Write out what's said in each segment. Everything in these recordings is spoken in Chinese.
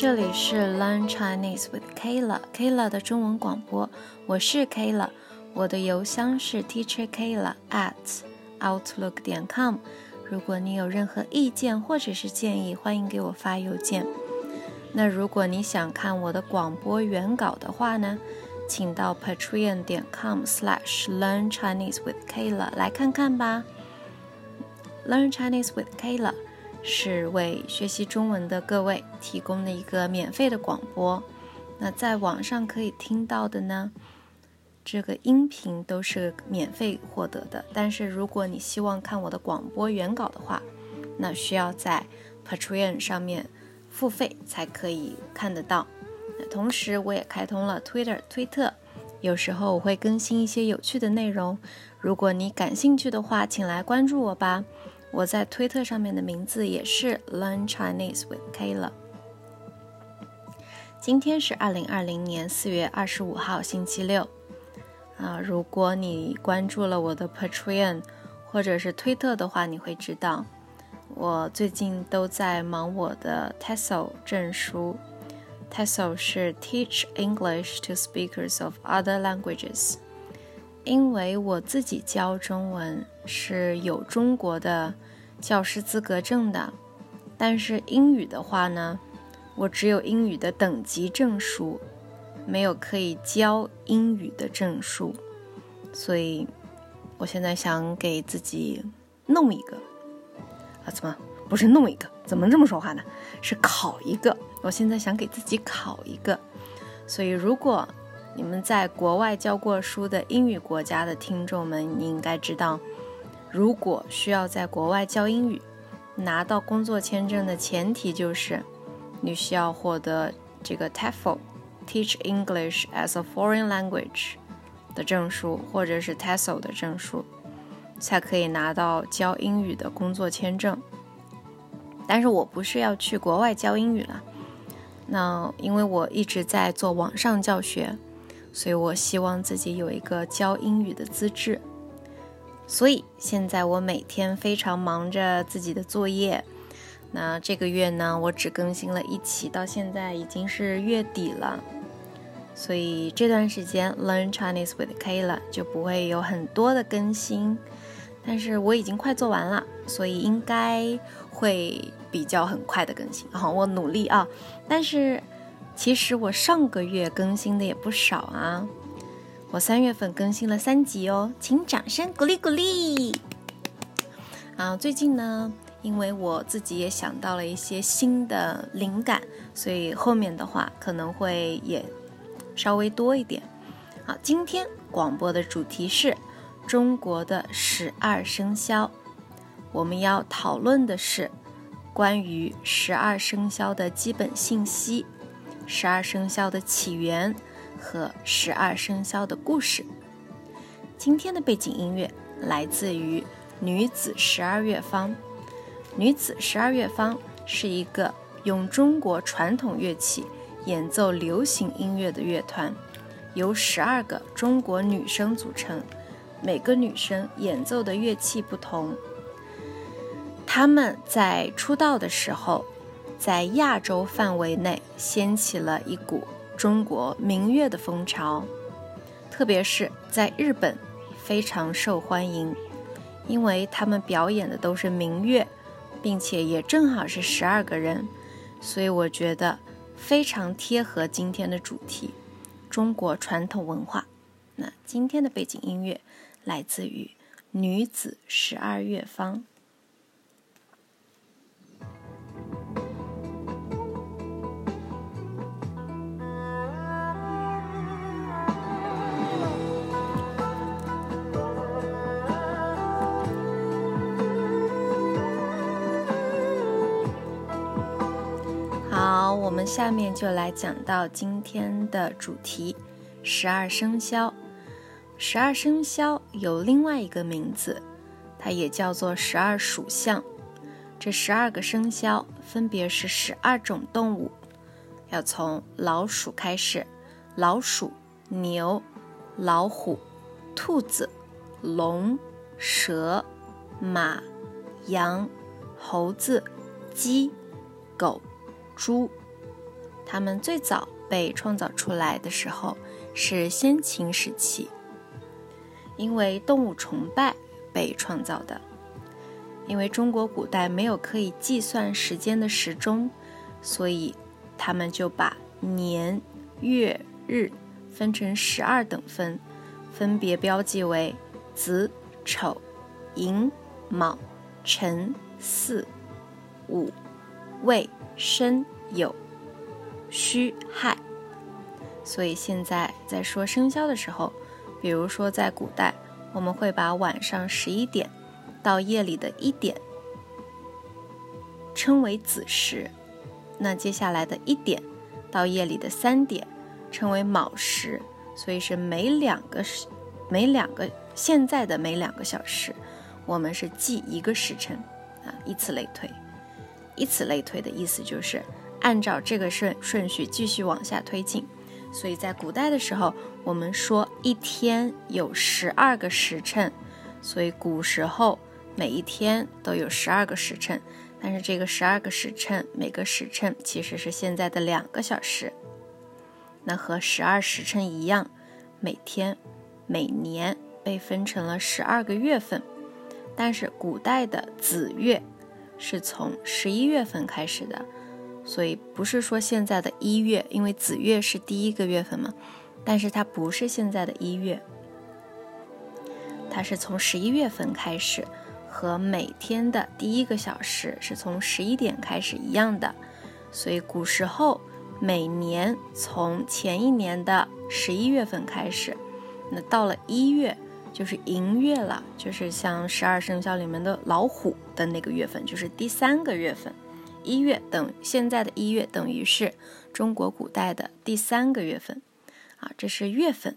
这里是 Learn Chinese with Kayla，Kayla 的中文广播，我是 Kayla，我的邮箱是 Teacher Kayla at outlook 点 com。如果你有任何意见或者是建议，欢迎给我发邮件。那如果你想看我的广播原稿的话呢，请到 patreon 点 com/slash learn Chinese with Kayla 来看看吧。Learn Chinese with Kayla 是为学习中文的各位提供的一个免费的广播。那在网上可以听到的呢，这个音频都是免费获得的。但是如果你希望看我的广播原稿的话，那需要在 Patreon 上面。付费才可以看得到。同时，我也开通了 Twitter 推特，有时候我会更新一些有趣的内容。如果你感兴趣的话，请来关注我吧。我在推特上面的名字也是 Learn Chinese with Kayla。今天是二零二零年四月二十五号，星期六。啊，如果你关注了我的 Patreon 或者是推特的话，你会知道。我最近都在忙我的 TESOL 证书，TESOL 是 Teach English to Speakers of Other Languages。因为我自己教中文是有中国的教师资格证的，但是英语的话呢，我只有英语的等级证书，没有可以教英语的证书，所以我现在想给自己弄一个。啊，怎么不是弄一个？怎么这么说话呢？是考一个。我现在想给自己考一个。所以，如果你们在国外教过书的英语国家的听众们，你应该知道，如果需要在国外教英语，拿到工作签证的前提就是你需要获得这个 TEFL（Teach English as a Foreign Language） 的证书，或者是 TESOL 的证书。才可以拿到教英语的工作签证，但是我不是要去国外教英语了。那因为我一直在做网上教学，所以我希望自己有一个教英语的资质。所以现在我每天非常忙着自己的作业。那这个月呢，我只更新了一期，到现在已经是月底了。所以这段时间 Learn Chinese with Kayla 就不会有很多的更新。但是我已经快做完了，所以应该会比较很快的更新。好，我努力啊！但是其实我上个月更新的也不少啊，我三月份更新了三集哦，请掌声鼓励鼓励。啊，最近呢，因为我自己也想到了一些新的灵感，所以后面的话可能会也稍微多一点。好，今天广播的主题是。中国的十二生肖，我们要讨论的是关于十二生肖的基本信息、十二生肖的起源和十二生肖的故事。今天的背景音乐来自于《女子十二乐坊》。《女子十二乐坊》是一个用中国传统乐器演奏流行音乐的乐团，由十二个中国女生组成。每个女生演奏的乐器不同，他们在出道的时候，在亚洲范围内掀起了一股中国民乐的风潮，特别是在日本非常受欢迎，因为他们表演的都是民乐，并且也正好是十二个人，所以我觉得非常贴合今天的主题——中国传统文化。那今天的背景音乐。来自于《女子十二乐坊》。我们下面就来讲到今天的主题：十二生肖。十二生肖有另外一个名字，它也叫做十二属相。这十二个生肖分别是十二种动物，要从老鼠开始：老鼠、牛、老虎、兔子、龙、蛇、马、羊、猴子、鸡、狗、猪。他们最早被创造出来的时候是先秦时期，因为动物崇拜被创造的。因为中国古代没有可以计算时间的时钟，所以他们就把年、月、日分成十二等分，分别标记为子、丑、寅、卯、辰、巳、午、未、申、酉、戌、亥。所以现在在说生肖的时候，比如说在古代，我们会把晚上十一点。到夜里的一点称为子时，那接下来的一点到夜里的三点称为卯时，所以是每两个时，每两个现在的每两个小时，我们是记一个时辰啊，以此类推。以此类推的意思就是按照这个顺顺序继续往下推进。所以在古代的时候，我们说一天有十二个时辰，所以古时候。每一天都有十二个时辰，但是这个十二个时辰，每个时辰其实是现在的两个小时。那和十二时辰一样，每天、每年被分成了十二个月份。但是古代的子月是从十一月份开始的，所以不是说现在的一月，因为子月是第一个月份嘛。但是它不是现在的一月，它是从十一月份开始。和每天的第一个小时是从十一点开始一样的，所以古时候每年从前一年的十一月份开始，那到了一月就是寅月了，就是像十二生肖里面的老虎的那个月份，就是第三个月份，一月等现在的一月等于是中国古代的第三个月份，啊，这是月份。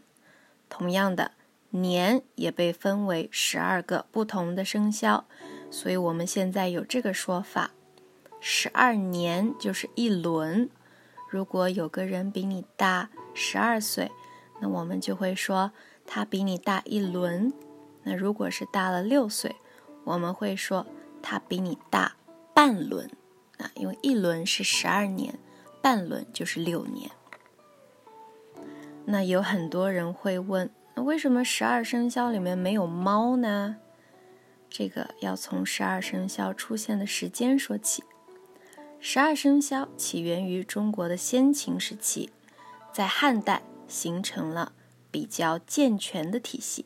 同样的。年也被分为十二个不同的生肖，所以我们现在有这个说法：十二年就是一轮。如果有个人比你大十二岁，那我们就会说他比你大一轮。那如果是大了六岁，我们会说他比你大半轮。啊，因为一轮是十二年，半轮就是六年。那有很多人会问。那为什么十二生肖里面没有猫呢？这个要从十二生肖出现的时间说起。十二生肖起源于中国的先秦时期，在汉代形成了比较健全的体系。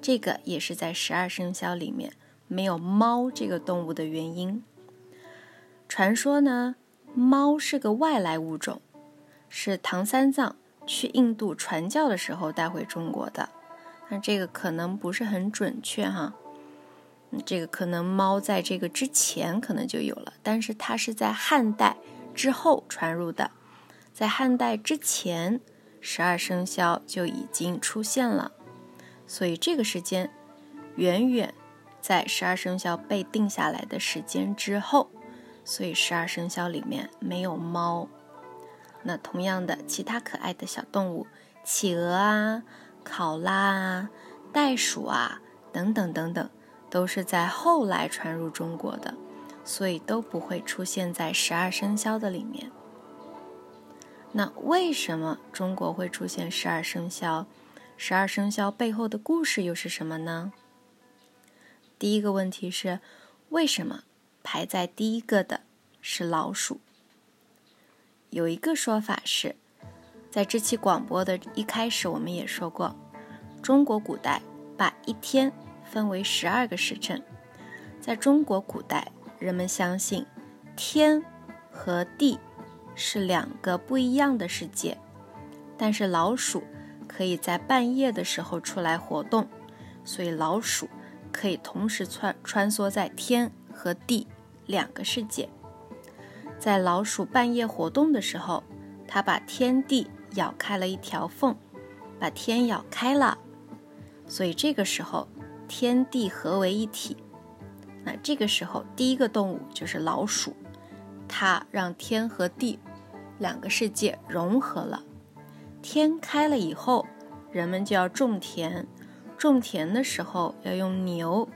这个也是在十二生肖里面没有猫这个动物的原因。传说呢，猫是个外来物种，是唐三藏。去印度传教的时候带回中国的，那这个可能不是很准确哈。这个可能猫在这个之前可能就有了，但是它是在汉代之后传入的，在汉代之前，十二生肖就已经出现了，所以这个时间远远在十二生肖被定下来的时间之后，所以十二生肖里面没有猫。那同样的，其他可爱的小动物，企鹅啊、考拉啊、袋鼠啊等等等等，都是在后来传入中国的，所以都不会出现在十二生肖的里面。那为什么中国会出现十二生肖？十二生肖背后的故事又是什么呢？第一个问题是，为什么排在第一个的是老鼠？有一个说法是，在这期广播的一开始，我们也说过，中国古代把一天分为十二个时辰。在中国古代，人们相信天和地是两个不一样的世界，但是老鼠可以在半夜的时候出来活动，所以老鼠可以同时穿穿梭在天和地两个世界。在老鼠半夜活动的时候，它把天地咬开了一条缝，把天咬开了，所以这个时候天地合为一体。那这个时候第一个动物就是老鼠，它让天和地两个世界融合了。天开了以后，人们就要种田，种田的时候要用牛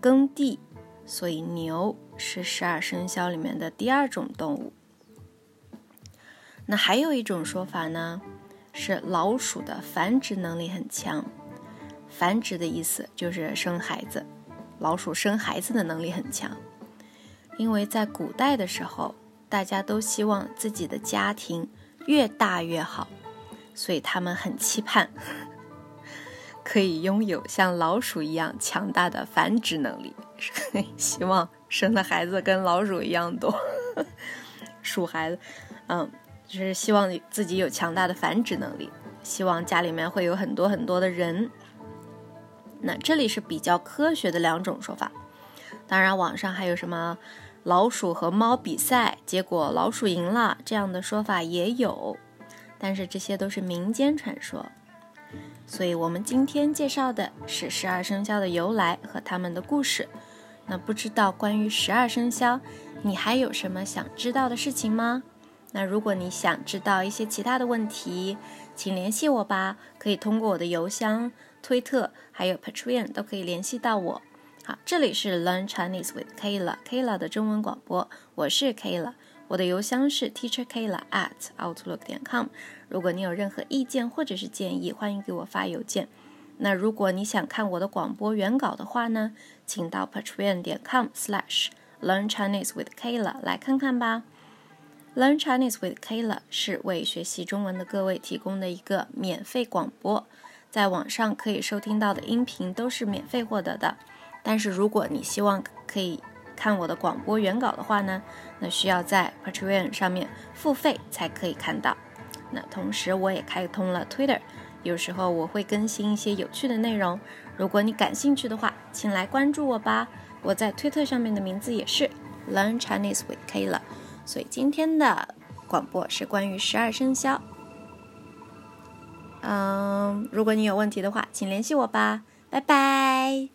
耕地，所以牛。是十二生肖里面的第二种动物。那还有一种说法呢，是老鼠的繁殖能力很强。繁殖的意思就是生孩子，老鼠生孩子的能力很强。因为在古代的时候，大家都希望自己的家庭越大越好，所以他们很期盼 可以拥有像老鼠一样强大的繁殖能力，希望生的孩子跟老鼠一样多。鼠孩子，嗯，就是希望自己有强大的繁殖能力，希望家里面会有很多很多的人。那这里是比较科学的两种说法，当然网上还有什么老鼠和猫比赛，结果老鼠赢了这样的说法也有，但是这些都是民间传说。所以我们今天介绍的是十二生肖的由来和他们的故事。那不知道关于十二生肖，你还有什么想知道的事情吗？那如果你想知道一些其他的问题，请联系我吧，可以通过我的邮箱。推特还有 Patreon 都可以联系到我。好，这里是 Learn Chinese with Kayla，Kayla 的中文广播，我是 Kayla，我的邮箱是 teacherkayla at outlook 点 com。如果你有任何意见或者是建议，欢迎给我发邮件。那如果你想看我的广播原稿的话呢，请到 Patreon 点 com slash learn Chinese with Kayla 来看看吧。Learn Chinese with Kayla 是为学习中文的各位提供的一个免费广播。在网上可以收听到的音频都是免费获得的，但是如果你希望可以看我的广播原稿的话呢，那需要在 Patreon 上面付费才可以看到。那同时我也开通了 Twitter，有时候我会更新一些有趣的内容。如果你感兴趣的话，请来关注我吧。我在推特上面的名字也是 Learn Chinese with Kayla。所以今天的广播是关于十二生肖。嗯，如果你有问题的话，请联系我吧，拜拜。